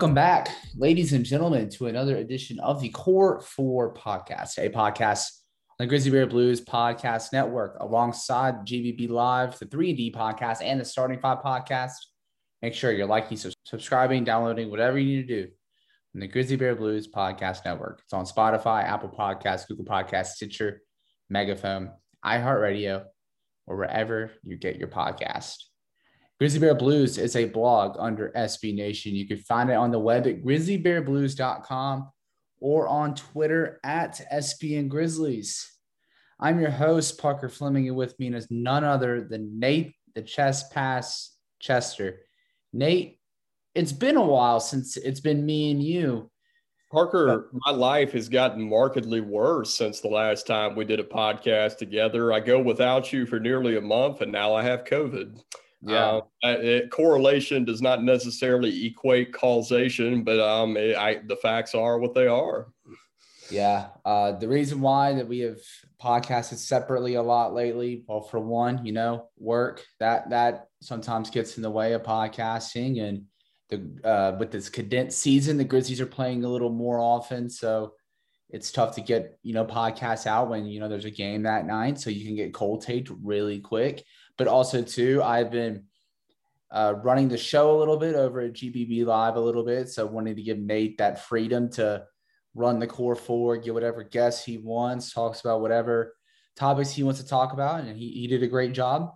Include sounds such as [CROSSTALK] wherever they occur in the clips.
Welcome back, ladies and gentlemen, to another edition of the Core Four podcast, a podcast on the Grizzly Bear Blues Podcast Network, alongside GBB Live, the 3D podcast, and the Starting Five podcast. Make sure you're liking, subscribing, downloading, whatever you need to do from the Grizzly Bear Blues Podcast Network. It's on Spotify, Apple Podcasts, Google Podcasts, Stitcher, Megaphone, iHeartRadio, or wherever you get your podcast. Grizzly Bear Blues is a blog under SB Nation. You can find it on the web at grizzlybearblues.com or on Twitter at SBN Grizzlies. I'm your host, Parker Fleming, and with me is none other than Nate, the chest pass Chester. Nate, it's been a while since it's been me and you. Parker, my life has gotten markedly worse since the last time we did a podcast together. I go without you for nearly a month, and now I have COVID. Yeah, uh, it, correlation does not necessarily equate causation, but um, it, I, the facts are what they are. Yeah, uh, the reason why that we have podcasted separately a lot lately, well, for one, you know, work that that sometimes gets in the way of podcasting, and the uh, with this condensed season, the Grizzlies are playing a little more often, so it's tough to get you know podcasts out when you know there's a game that night, so you can get cold taped really quick but also too, I've been uh, running the show a little bit over at GBB Live a little bit. So wanting to give Nate that freedom to run the core forward, get whatever guests he wants, talks about whatever topics he wants to talk about. And he, he did a great job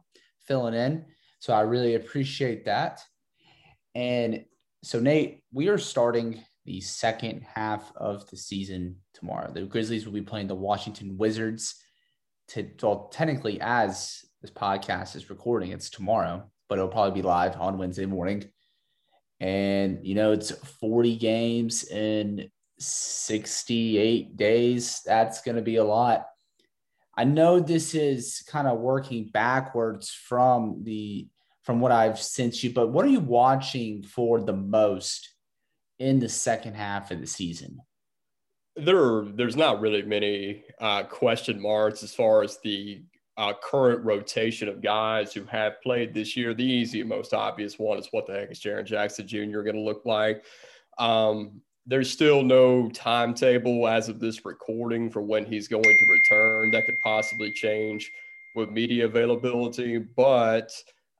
filling in. So I really appreciate that. And so, Nate, we are starting the second half of the season tomorrow. The Grizzlies will be playing the Washington Wizards to, well, technically as this podcast is recording. It's tomorrow, but it'll probably be live on Wednesday morning. And, you know, it's 40 games in 68 days. That's going to be a lot. I know this is kind of working backwards from the from what I've sent you, but what are you watching for the most in the second half of the season? There, there's not really many uh, question marks as far as the uh, current rotation of guys who have played this year. The easy, most obvious one is what the heck is Jaren Jackson Jr. going to look like? Um, there's still no timetable as of this recording for when he's going to return. That could possibly change with media availability. But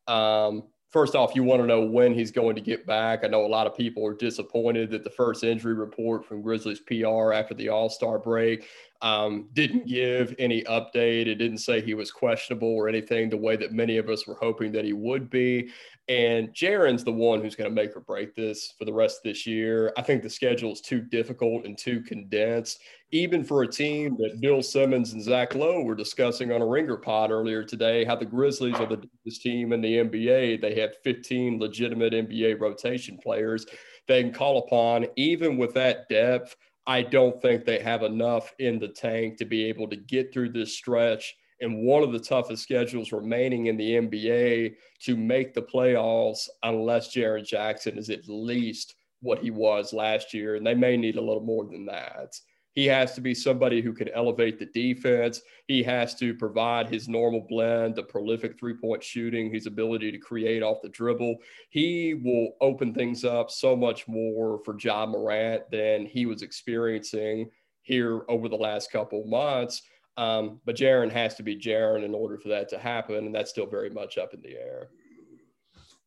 um, first off, you want to know when he's going to get back. I know a lot of people are disappointed that the first injury report from Grizzlies PR after the All Star break um, didn't give any update. It didn't say he was questionable or anything the way that many of us were hoping that he would be. And Jaren's the one who's going to make or break this for the rest of this year. I think the schedule is too difficult and too condensed, even for a team that Bill Simmons and Zach Lowe were discussing on a ringer pod earlier today, how the Grizzlies are the deepest team in the NBA. They have 15 legitimate NBA rotation players they can call upon. Even with that depth, I don't think they have enough in the tank to be able to get through this stretch and one of the toughest schedules remaining in the NBA to make the playoffs unless Jaren Jackson is at least what he was last year. And they may need a little more than that. He has to be somebody who can elevate the defense. He has to provide his normal blend, the prolific three point shooting, his ability to create off the dribble. He will open things up so much more for Ja Morant than he was experiencing here over the last couple months. Um, but Jaren has to be Jaren in order for that to happen. And that's still very much up in the air.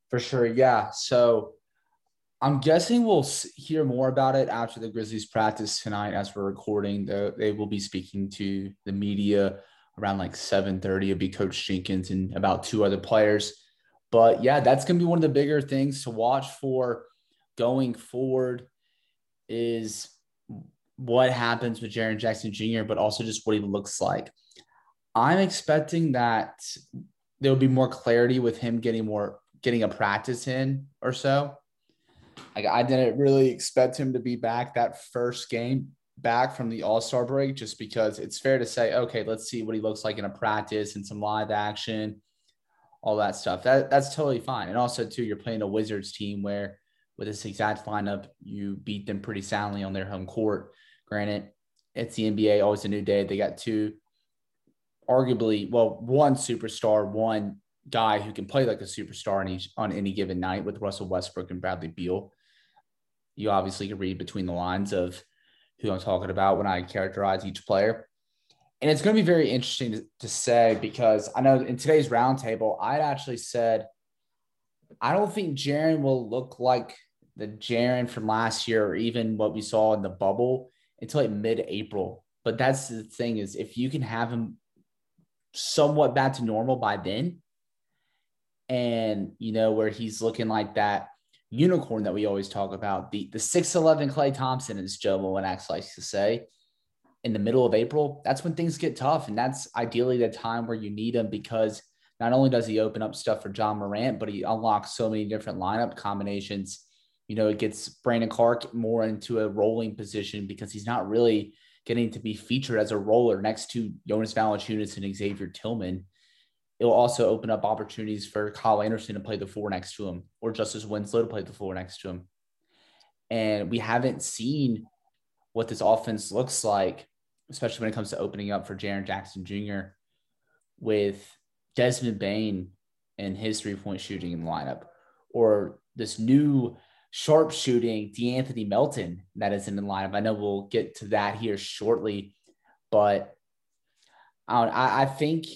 For sure. Yeah. So I'm guessing we'll hear more about it after the Grizzlies practice tonight as we're recording. The, they will be speaking to the media around like 7:30. It'll be Coach Jenkins and about two other players. But yeah, that's gonna be one of the bigger things to watch for going forward is what happens with Jaren Jackson Jr., but also just what he looks like. I'm expecting that there will be more clarity with him getting more getting a practice in or so Like I didn't really expect him to be back that first game back from the All Star break, just because it's fair to say, okay, let's see what he looks like in a practice and some live action, all that stuff. That that's totally fine. And also, too, you're playing a Wizards team where with this exact lineup, you beat them pretty soundly on their home court. Granted, it's the NBA, always a new day. They got two, arguably, well, one superstar, one guy who can play like a superstar on each on any given night with Russell Westbrook and Bradley Beal. You obviously can read between the lines of who I'm talking about when I characterize each player. And it's going to be very interesting to, to say because I know in today's roundtable, I'd actually said I don't think Jaren will look like the Jaren from last year or even what we saw in the bubble until like mid-April. But that's the thing is if you can have him somewhat back to normal by then, and you know where he's looking like that unicorn that we always talk about, the the six eleven Klay Thompson, as Joe Moenax likes to say, in the middle of April, that's when things get tough, and that's ideally the time where you need him because not only does he open up stuff for Ja Morant, but he unlocks so many different lineup combinations you know, it gets Brandon Clarke more into a rolling position because he's not really getting to be featured as a roller next to Jonas Valanciunas and Xavier Tillman. It will also open up opportunities for Kyle Anderson to play the four next to him or Justice Winslow to play the four next to him. And we haven't seen what this offense looks like, especially when it comes to opening up for Jaren Jackson Jr. with Desmond Bane and his three point shooting in the lineup, or this new sharpshooting De'Anthony Melton that is in the lineup. I know we'll get to that here shortly, but um, I, I think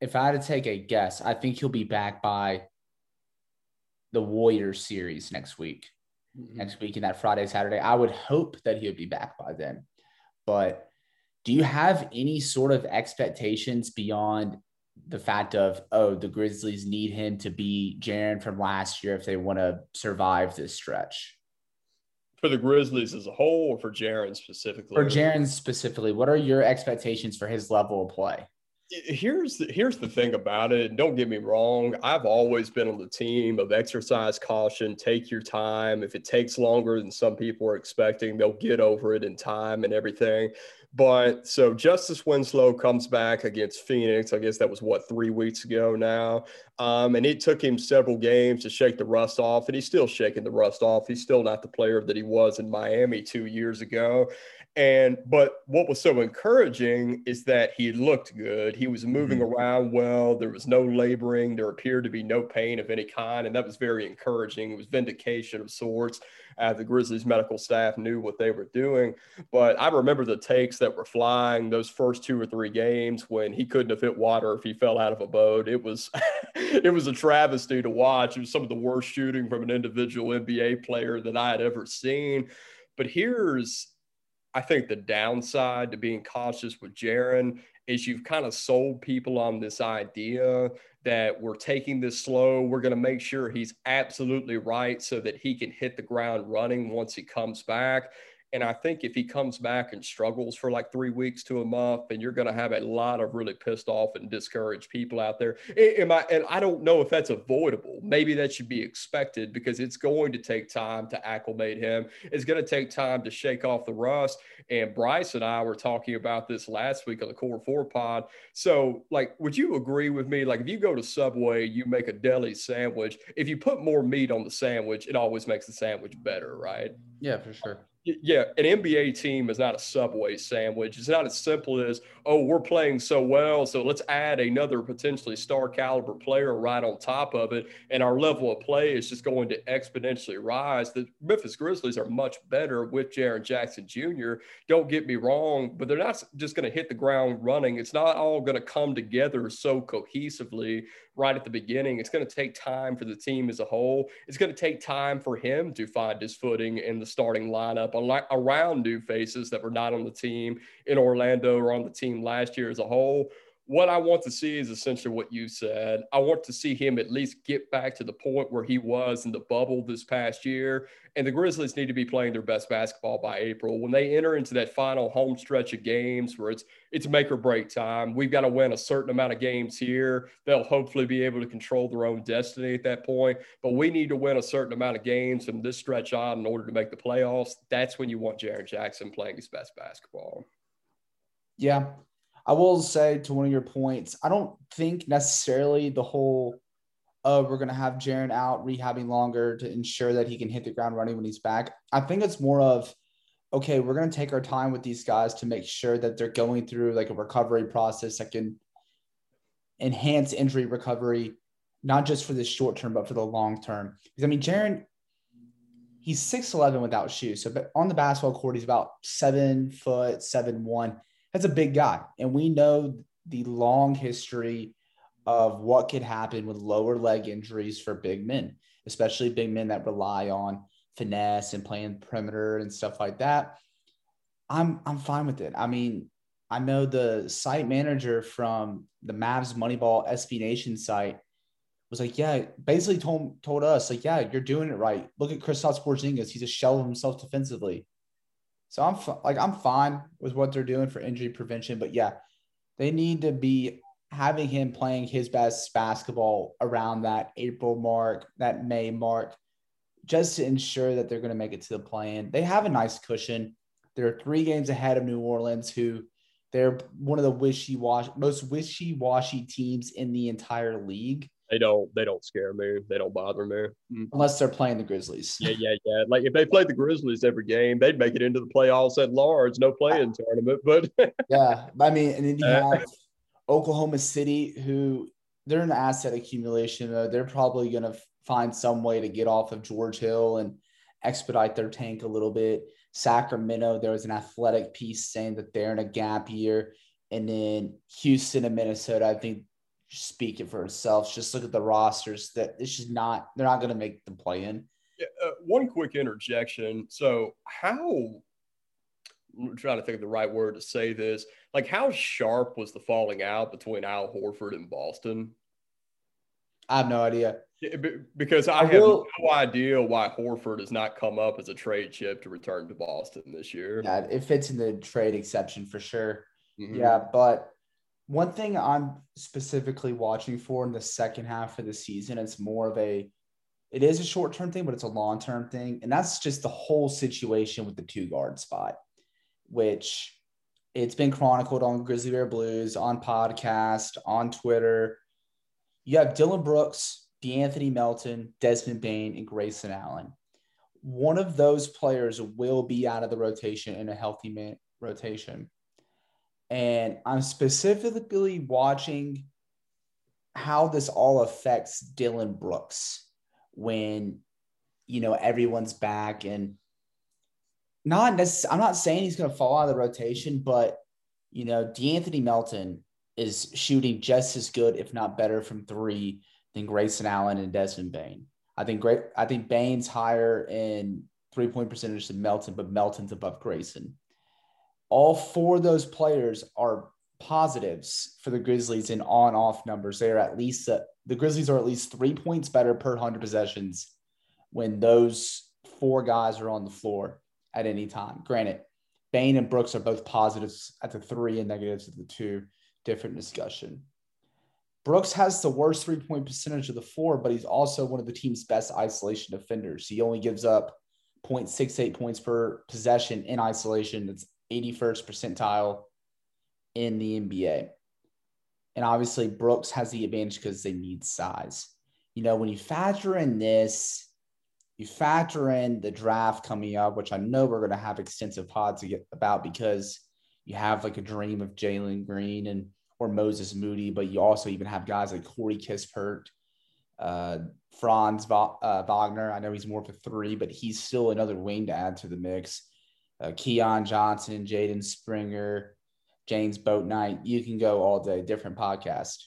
if I had to take a guess, I think he'll be back by the Warriors series next week. Mm-hmm. Next week in that Friday, Saturday. I would hope that he would be back by then. But do you have any sort of expectations beyond the fact of oh the Grizzlies need him to be Jaren from last year if they want to survive this stretch. For the Grizzlies as a whole, or for Jaren specifically? For Jaren specifically, what are your expectations for his level of play? Here's the, here's the thing about it. Don't get me wrong. I've always been on the team of exercise caution. Take your time. If it takes longer than some people are expecting, they'll get over it in time and everything. But so Justice Winslow comes back against Phoenix. I guess that was what three weeks ago now. Um, and it took him several games to shake the rust off, and he's still shaking the rust off. He's still not the player that he was in Miami two years ago. And but what was so encouraging is that he looked good. He was moving mm-hmm. around well. There was no laboring. There appeared to be no pain of any kind, and that was very encouraging. It was vindication of sorts. Uh, the Grizzlies medical staff knew what they were doing. But I remember the takes that were flying those first two or three games when he couldn't have hit water if he fell out of a boat. It was [LAUGHS] it was a travesty to watch. It was some of the worst shooting from an individual NBA player that I had ever seen. But here's I think the downside to being cautious with Jaren is you've kind of sold people on this idea that we're taking this slow. We're going to make sure he's absolutely right so that he can hit the ground running once he comes back. And I think if he comes back and struggles for like three weeks to a month, then you're going to have a lot of really pissed off and discouraged people out there. Am I, and I don't know if that's avoidable. Maybe that should be expected because it's going to take time to acclimate him. It's going to take time to shake off the rust. And Bryce and I were talking about this last week on the Core Four Pod. So, like, would you agree with me? Like, if you go to Subway, you make a deli sandwich. If you put more meat on the sandwich, it always makes the sandwich better, right? Yeah, for sure yeah, an NBA team is not a Subway sandwich. It's not as simple as, oh, we're playing so well, so let's add another potentially star caliber player right on top of it, and our level of play is just going to exponentially rise. The Memphis Grizzlies are much better with Jaren Jackson Jr. Don't get me wrong, but they're not just going to hit the ground running. It's not all going to come together so cohesively right at the beginning. It's going to take time for the team as a whole. It's going to take time for him to find his footing in the starting lineup around new faces that were not on the team in Orlando or on the team last year as a whole. What I want to see is essentially what you said. I want to see him at least get back to the point where he was in the bubble this past year. And the Grizzlies need to be playing their best basketball by April. When they enter into that final home stretch of games where it's it's make or break time, we've got to win a certain amount of games here. They'll hopefully be able to control their own destiny at that point. But we need to win a certain amount of games from this stretch on in order to make the playoffs. That's when you want Jaren Jackson playing his best basketball. Yeah, I will say to one of your points, I don't think necessarily the whole oh, we're gonna have Jaren out rehabbing longer to ensure that he can hit the ground running when he's back. I think it's more of okay, we're gonna take our time with these guys to make sure that they're going through like a recovery process that can enhance injury recovery, not just for the short term, but for the long term. Because I mean, Jaren, he's 6'11 without shoes. So on the basketball court, he's about seven foot, seven one that's a big guy. And we know the long history of what could happen with lower leg injuries for big men, especially big men that rely on finesse and playing perimeter and stuff like that. I'm I'm fine with it. I mean, I know the site manager from the Mavs Moneyball SB Nation site was like, yeah, basically told told us like, yeah, you're doing it right. Look at Kristaps Porzingis; he's a shell of himself defensively. So I'm like I'm fine with what they're doing for injury prevention, but yeah, they need to be having him playing his best basketball around that April mark, that May mark, just to ensure that they're going to make it to the play-in. They have a nice cushion. They're three games ahead of New Orleans, who they're one of the wishy-washy, most wishy-washy teams in the entire league they don't they don't scare me. They don't bother me. Mm. Unless they're playing the Grizzlies. Yeah, yeah, yeah. Like if they played the Grizzlies every game, they'd make it into the playoffs at large. No play-in tournament, but [LAUGHS] yeah. I mean, and then you uh, have Oklahoma City, who they're an asset accumulation. They're probably going to find some way to get off of George Hill and expedite their tank a little bit. Sacramento, there was an athletic piece saying that they're in a gap year. And then Houston and Minnesota, I think speaking for itself. Just look at the rosters that it's just not, they're not going to make the play in. Yeah, uh, one quick interjection. So, how, I'm trying to think of the right word to say this, like how sharp was the falling out between Al Horford and Boston? I have no idea. because I, I have will, no idea why Horford has not come up as a trade chip to return to Boston this year. Yeah, it fits in the trade exception for sure. Mm-hmm. Yeah, but one thing I'm specifically watching for in the second half of the season, it's more of a, it is a short term thing, but it's a long term thing. And that's just the whole situation with the two guard spot, which it's been chronicled on Grizzly Bear Blues, on podcast, on Twitter. You have Dillon Brooks, De'Anthony Melton, Desmond Bane, and Grayson Allen. One of those players will be out of the rotation in a healthy man- rotation. And I'm specifically watching how this all affects Dillon Brooks when, you know, everyone's back and not necessarily, I'm not saying he's going to fall out of the rotation, but, you know, De'Anthony Melton is shooting just as good, if not better, from three than Grayson Allen and Desmond Bane. I think great. I think Bane's higher in three point percentage than Melton, but Melton's above Grayson all four of those players are positives for the Grizzlies in on off numbers. They are at least uh, the Grizzlies are at least three points better per 100 possessions when those four guys are on the floor at any time. Granted, Bane and Brooks are both positives at the three and negatives at the two. Different discussion. Brooks has the worst three point percentage of the four, but he's also one of the team's best isolation defenders. He only gives up 0.68 points per possession in isolation. That's 81st percentile in the NBA. And obviously, Brooks has the advantage because they need size. You know, when you factor in this, you factor in the draft coming up, which I know we're going to have extensive pods about because you have like a dream of Jalen Green and or Moses Moody, but you also even have guys like Corey Kispert, uh, Franz uh, Wagner. I know he's more of a three, but he's still another wing to add to the mix uh, Keon Johnson, Jaden Springer, James Bouknight. You can go all day, different podcast.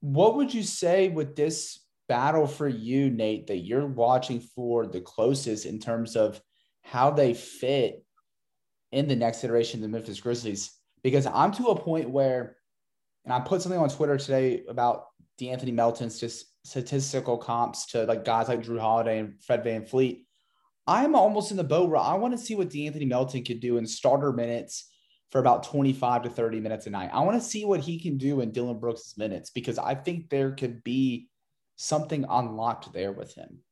What would you say with this battle for you, Nate, that you're watching for the closest in terms of how they fit in the next iteration of the Memphis Grizzlies? because I'm to a point where, and I put something on Twitter today about De'Anthony Melton's just statistical comps to like guys like Jrue Holiday and Fred VanVleet. I'm almost in the boat where I want to see what De'Anthony Melton could do in starter minutes for about 25 to 30 minutes a night. I want to see what he can do in Dillon Brooks' minutes because I think there could be something unlocked there with him.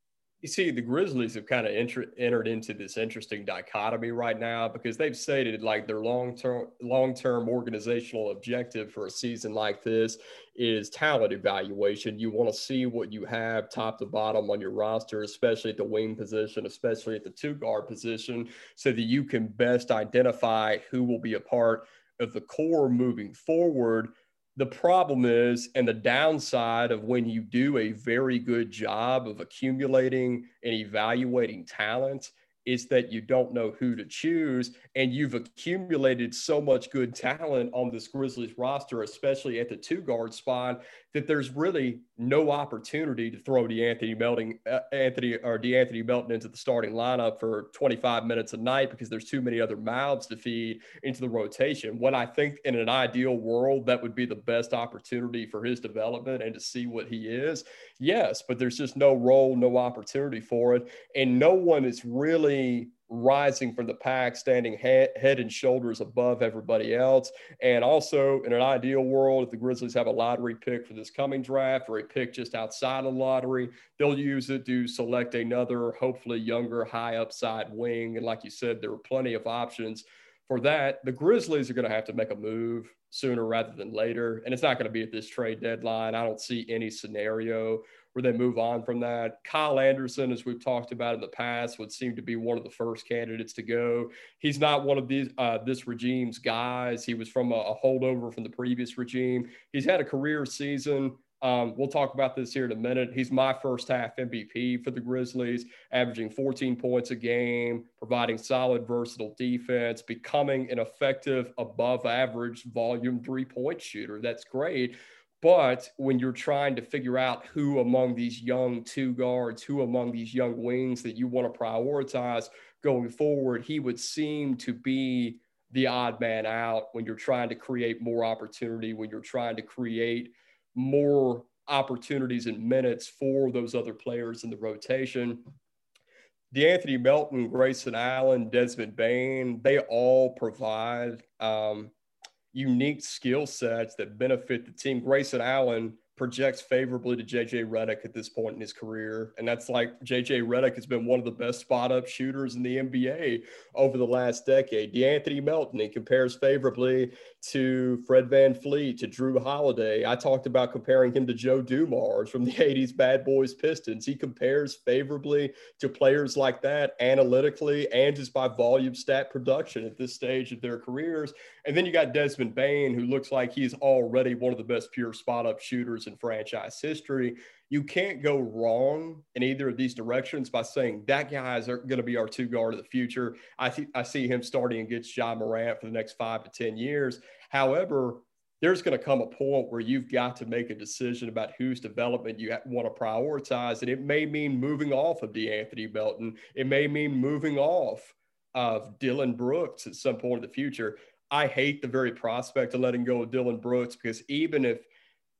You see, the Grizzlies have kind of enter- entered into this interesting dichotomy right now because they've stated like their long term long term organizational objective for a season like this is talent evaluation. You want to see what you have top to bottom on your roster, especially at the wing position, especially at the two guard position, so that you can best identify who will be a part of the core moving forward the problem is, and the downside of when you do a very good job of accumulating and evaluating talent is that you don't know who to choose. And you've accumulated so much good talent on this Grizzlies roster, especially at the two guard spot, that there's really no opportunity to throw De'Anthony Melton, uh, Anthony or De'Anthony Melton into the starting lineup for 25 minutes a night because there's too many other mouths to feed into the rotation. What I think in an ideal world, that would be the best opportunity for his development and to see what he is. Yes, but there's just no role, no opportunity for it. And no one is really rising from the pack, standing head, head and shoulders above everybody else. And also, in an ideal world, if the Grizzlies have a lottery pick for this coming draft or a pick just outside of the lottery, they'll use it to select another, hopefully younger, high upside wing. And like you said, there are plenty of options for that. The Grizzlies are going to have to make a move sooner rather than later. And it's not going to be at this trade deadline. I don't see any scenario where they move on from that. Kyle Anderson, as we've talked about in the past, would seem to be one of the first candidates to go. He's not one of these uh, this regime's guys. He was from a, a holdover from the previous regime. He's had a career season. Um, we'll talk about this here in a minute. He's my first half MVP for the Grizzlies, averaging 14 points a game, providing solid, versatile defense, becoming an effective, above average volume three point shooter. That's great. But when you're trying to figure out who among these young two guards, who among these young wings that you want to prioritize going forward, he would seem to be the odd man out when you're trying to create more opportunity, when you're trying to create more opportunities and minutes for those other players in the rotation. De'Anthony Melton, Grayson Allen, Desmond Bane, they all provide um, unique skill sets that benefit the team. Grayson Allen projects favorably to JJ Redick at this point in his career. And that's like JJ Redick has been one of the best spot up shooters in the NBA over the last decade. De'Anthony Melton, he compares favorably to Fred Van VanVleet, to Jrue Holiday. I talked about comparing him to Joe Dumars from the 80s Bad Boys Pistons. He compares favorably to players like that analytically and just by volume stat production at this stage of their careers. And then you got Desmond Bane, who looks like he's already one of the best pure spot up shooters in franchise history. You can't go wrong in either of these directions by saying that guy is going to be our two guard of the future. I, th- I see him starting against Ja Morant for the next five to 10 years. However, there's going to come a point where you've got to make a decision about whose development you want to prioritize. And it may mean moving off of De'Anthony Melton. It may mean moving off of Dillon Brooks at some point in the future. I hate the very prospect of letting go of Dillon Brooks because even if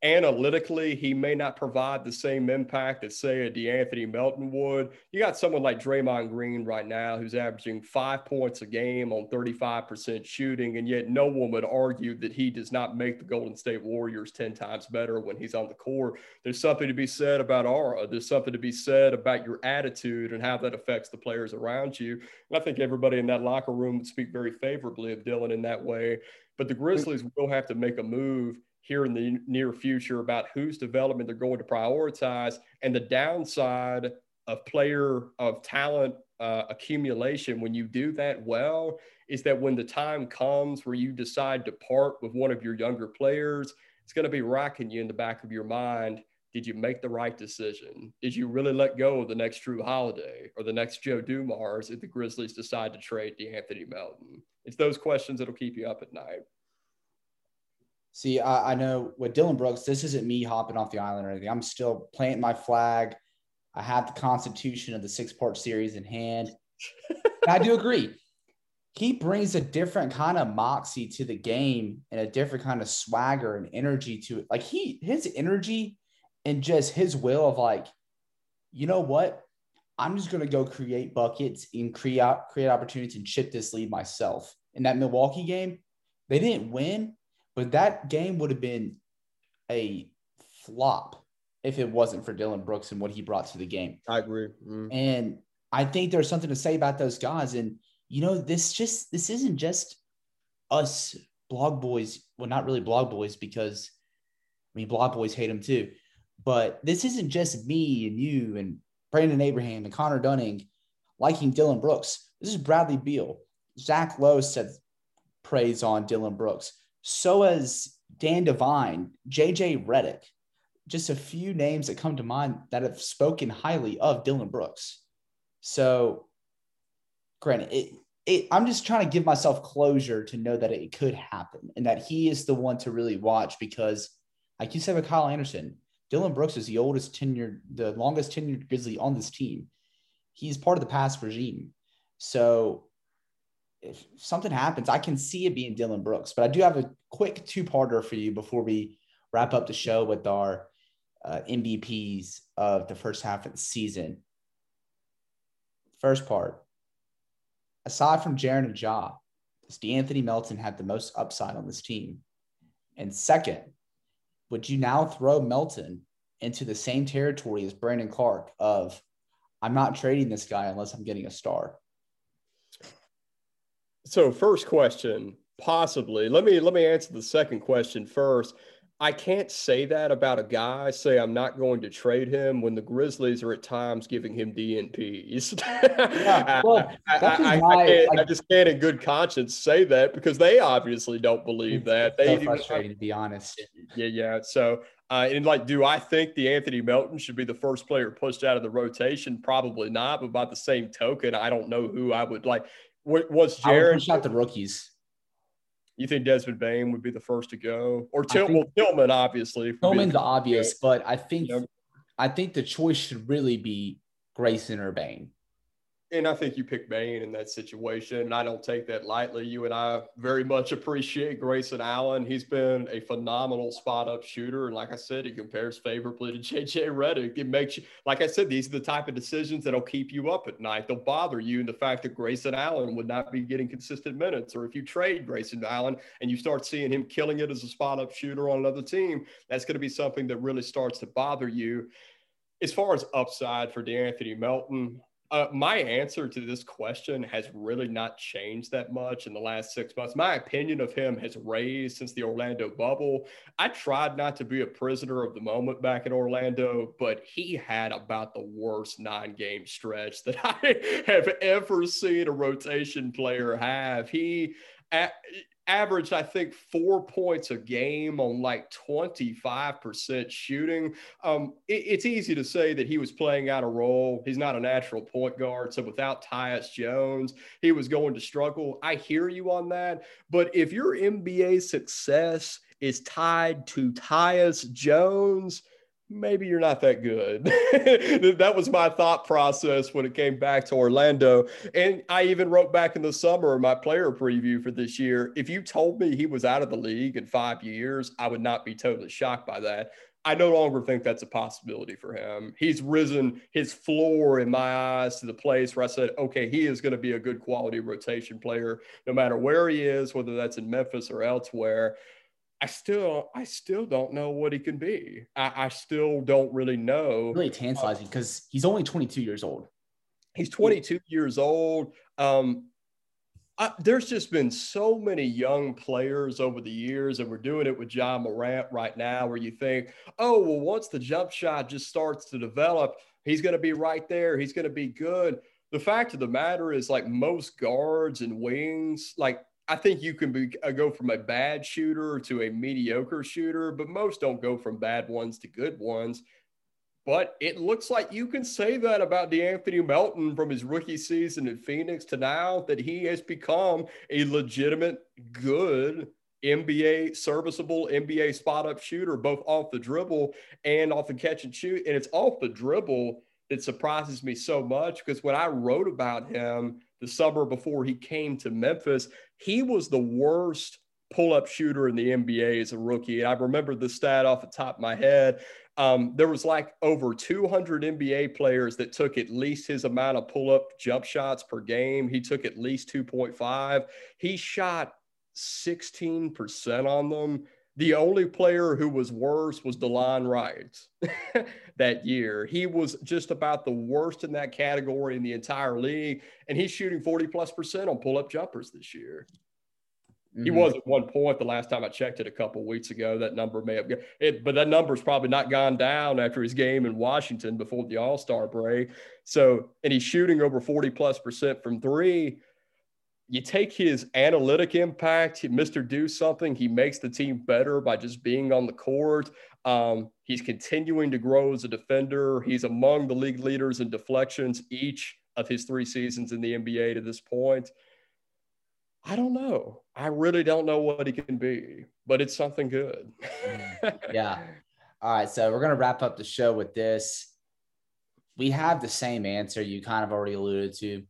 analytically, he may not provide the same impact that, say, a De'Anthony Melton would. You got someone like Draymond Green right now who's averaging five points a game on 35% shooting, and yet no one would argue that he does not make the Golden State Warriors 10 times better when he's on the court. There's something to be said about aura. There's something to be said about your attitude and how that affects the players around you. And I think everybody in that locker room would speak very favorably of Dillon in that way. But the Grizzlies will have to make a move here in the near future about whose development they're going to prioritize and the downside of player of talent uh, accumulation when you do that well is that when the time comes where you decide to part with one of your younger players it's going to be rocking you in the back of your mind did you make the right decision? Did you really let go of the next Jrue Holiday or the next joe dumars if the grizzlies decide to trade De'Anthony melton? It's those questions that'll keep you up at night See, I, I, know with Dillon Brooks, this isn't me hopping off the island or anything. I'm still planting my flag. I have the constitution of the six part series in hand. I do [LAUGHS] agree. he brings a different kind of moxie to the game and a different kind of swagger and energy to it. Like he, his energy and just his will of like, you know what? I'm just going to go create buckets and create create opportunities and chip this lead myself. In that Milwaukee game, they didn't win, but that game would have been a flop if it wasn't for Dillon Brooks and what he brought to the game. I agree. Mm. And I think there's something to say about those guys. And you know, this just this isn't just us blog boys. Well, not really blog boys because I mean blog boys hate them too. But this isn't just me and you and Brandon Abraham and Connor Dunning liking Dillon Brooks. This is Bradley Beal. Zach Lowe said praise on Dillon Brooks. So as Dan Devine, JJ Redick, just a few names that come to mind that have spoken highly of Dillon Brooks. So, granted, it, it, I'm just trying to give myself closure to know that it could happen and that he is the one to really watch because, like you said with Kyle Anderson, Dillon Brooks is the oldest tenured, the longest tenured Grizzly on this team. He's part of the past regime. So if something happens, I can see it being Dillon Brooks. But I do have a quick two parter for you before we wrap up the show with our uh, MVPs of the first half of the season. First part, aside from Jaren and Ja, does De'Anthony Melton have the most upside on this team? And second, would you now throw Melton into the same territory as Brandon Clarke of I'm not trading this guy unless I'm getting a star? So first question, possibly. Let me let me answer the second question first. I can't say that about a guy. Say I'm not going to trade him when the Grizzlies are at times giving him DNPs. [LAUGHS] yeah, well, I, I, I, I, just can't, in good conscience, say that because they obviously don't believe that. They so frustrating, to be honest. Yeah, yeah. So, uh, and like, do I think the Anthony Melton should be the first player pushed out of the rotation? Probably not. But by the same token, I don't know who I would like. Was Jared push out the rookies? You think Desmond Bane would be the first to go, or Til- well, Tillman obviously. Tillman's the obvious, but I think I think the choice should really be Grayson or Bane and I think you pick Bane in that situation. And I don't take that lightly. You and I very much appreciate Grayson Allen. He's been a phenomenal spot up shooter. And like I said, he compares favorably to [LAUGHS] JJ Redick. It makes you, like I said, these are the type of decisions that'll keep you up at night. They'll bother you. And the fact that Grayson Allen would not be getting consistent minutes, or if you trade Grayson Allen and you start seeing him killing it as a spot up shooter on another team, that's going to be something that really starts to bother you. As far as upside for De'Anthony Melton, uh, my answer to this question has really not changed that much in the last six months. My opinion of him has raised since the Orlando bubble. I tried not to be a prisoner of the moment back in Orlando, but he had about the worst nine game stretch that [LAUGHS] I have ever seen a rotation player have. He, averaged, I think, four points a game on like 25% shooting. Um, it, it's easy to say that he was playing out a role. He's not a natural point guard. So without Tyus Jones, he was going to struggle. I hear you on that. But if your NBA success is tied to Tyus Jones, maybe you're not that good. [LAUGHS] that was my thought process when it came back to Orlando. And I even wrote back in the summer my player preview for this year. If you told me he was out of the league in five years, I would not be totally shocked by that. I no longer think that's a possibility for him. He's risen his floor in my eyes to the place where I said, okay, he is going to be a good quality rotation player no matter where he is, whether that's in Memphis or elsewhere. I still I still don't know what he can be. I, I still don't really know. Really tantalizing because he's only 22 years old. He's 22 years old. Um, I, there's just been so many young players over the years, and we're doing it with Ja Morant right now, where you think, oh, well, once the jump shot just starts to develop, he's going to be right there. He's going to be good. The fact of the matter is, like most guards and wings, like I think you can be, uh, go from a bad shooter to a mediocre shooter, but most don't go from bad ones to good ones. But it looks like you can say that about De'Anthony Melton from his rookie season in Phoenix to now that he has become a legitimate, good NBA serviceable NBA spot up shooter, both off the dribble and off the catch and shoot. And it's off the dribble that surprises me so much because when I wrote about him the summer before he came to Memphis, he was the worst pull up shooter in the NBA as a rookie. And I remember the stat off the top of my head. Um, there was like over 200 NBA players that took at least his amount of pull up jump shots per game. He took at least 2.5. He shot 16% on them. The only player who was worse was Delon Wright [LAUGHS] that year. He was just about the worst in that category in the entire league. And he's shooting 40 plus percent on pull up jumpers this year. Mm-hmm. He was at one point the last time I checked it a couple weeks ago. That number may have it, but that number's probably not gone down after his game in Washington before the All Star break. So, and he's shooting over 40 plus percent from three. You take his analytic impact, Mr. Do something, he makes the team better by just being on the court. Um, he's continuing to grow as a defender. He's among the league leaders in deflections each of his three seasons in the NBA to this point. I don't know. I really don't know what he can be, but it's something good. Mm, [LAUGHS] yeah. All right. So we're going to wrap up the show with this. We have the same answer you kind of already alluded to.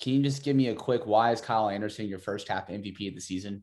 Can you just give me a quick why is Kyle Anderson your first half MVP of the season?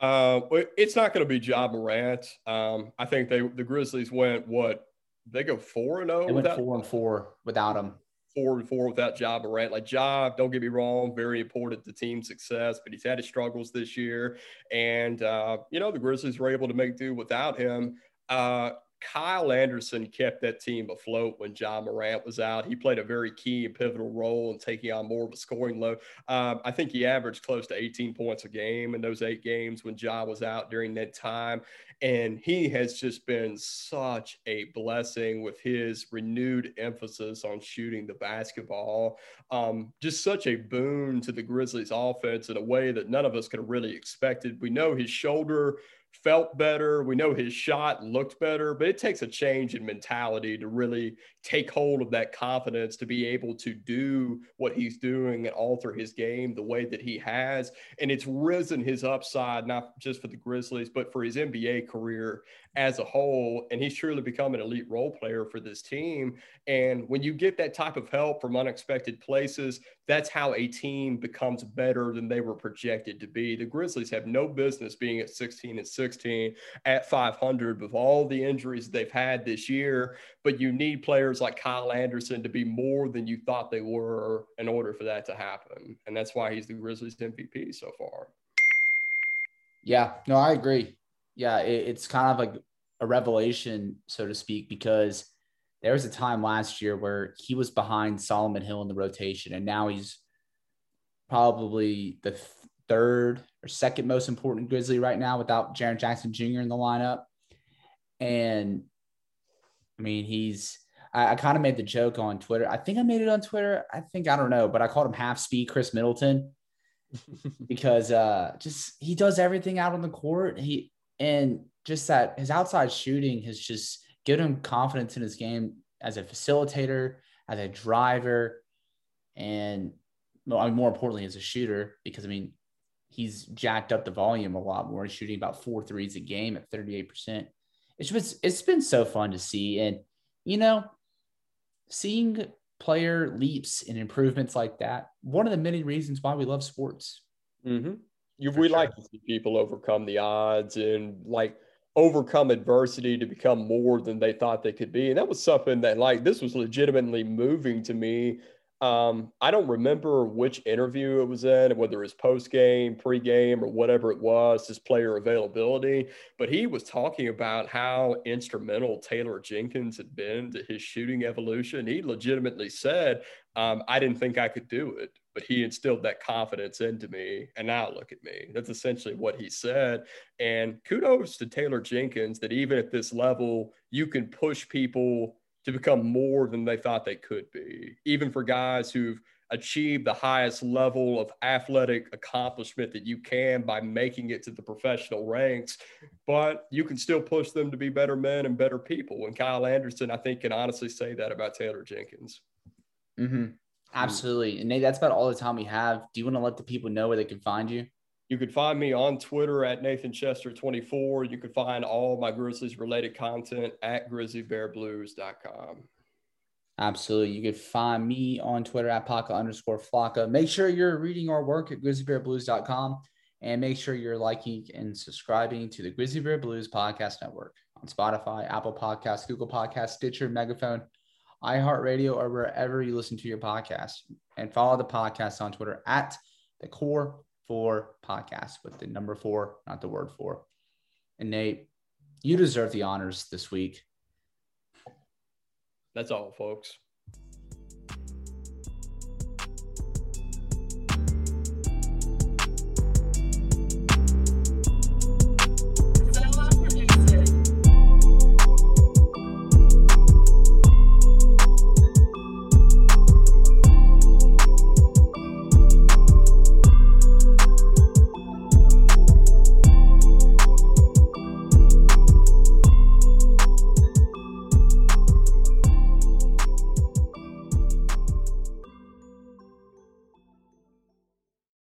Uh, it's not going to be Ja Morant. Um, I think they the Grizzlies went what they go four and zero. Oh they went four and four without him four and four without Ja Morant. Like Ja, don't get me wrong, very important to team success, but he's had his struggles this year. And uh, you know, the Grizzlies were able to make do without him. Uh, Kyle Anderson kept that team afloat when Ja Morant was out. He played a very key and pivotal role in taking on more of a scoring load. Um, I think he averaged close to 18 points a game in those eight games when Ja was out during that time. And he has just been such a blessing with his renewed emphasis on shooting the basketball. Um, just such a boon to the Grizzlies offense in a way that none of us could have really expected. We know his shoulder felt better. We know his shot looked better, but it takes a change in mentality to really take hold of that confidence to be able to do what he's doing and alter his game the way that he has. And it's risen his upside, not just for the Grizzlies, but for his NBA career as a whole. And he's truly become an elite role player for this team. And when you get that type of help from unexpected places, that's how a team becomes better than they were projected to be. The Grizzlies have no business being at 16 and 16 at 500 with all the injuries they've had this year. But you need players like Kyle Anderson to be more than you thought they were in order for that to happen. And that's why he's the Grizzlies MVP so far. Yeah, no, I agree. Yeah, it, it's kind of like a revelation, so to speak, because there was a time last year where he was behind Solomon Hill in the rotation, and now he's probably the third or second most important Grizzly right now without Jaren Jackson Jr. in the lineup. And I mean, he's I, I kind of made the joke on Twitter. I think I made it on Twitter. I think I don't know, but I called him half speed Khris Middleton [LAUGHS] because uh just he does everything out on the court. He and just that his outside shooting has just given him confidence in his game as a facilitator, as a driver, and well, I mean, more importantly, as a shooter, because I mean, he's jacked up the volume a lot more. He's shooting about four threes a game at 38%. It's just, it's been so fun to see. And, you know, seeing player leaps and improvements like that, one of the many reasons why we love sports. Mm-hmm. You, we sure. like to see people overcome the odds and like overcome adversity to become more than they thought they could be. And that was something that, like, this was legitimately moving to me. Um, I don't remember which interview it was in, whether it was post game, pre game, or whatever it was, his player availability. But he was talking about how instrumental Taylor Jenkins had been to his shooting evolution. He legitimately said, um, I didn't think I could do it but he instilled that confidence into me. And now look at me. That's essentially what he said. And kudos to Taylor Jenkins that even at this level, you can push people to become more than they thought they could be, even for guys who've achieved the highest level of athletic accomplishment that you can by making it to the professional ranks, but you can still push them to be better men and better people. And Kyle Anderson, I think, can honestly say that about Taylor Jenkins. Mm-hmm. Absolutely. And Nate, that's about all the time we have. Do you want to let the people know where they can find you? You can find me on Twitter at Nathan Chester 24. You can find all my Grizzlies related content at grizzlybearblues.com. Absolutely. You can find me on Twitter at Paka underscore Flocka. Make sure you're reading our work at grizzlybearblues.com and make sure you're liking and subscribing to the Grizzly Bear Blues Podcast Network on Spotify, Apple Podcasts, Google Podcasts, Stitcher, Megaphone, iHeartRadio, or wherever you listen to your podcast. And follow the podcast on Twitter at the Core Four Podcast with the number four, not the word four. And Nate, you deserve the honors this week. That's all, folks.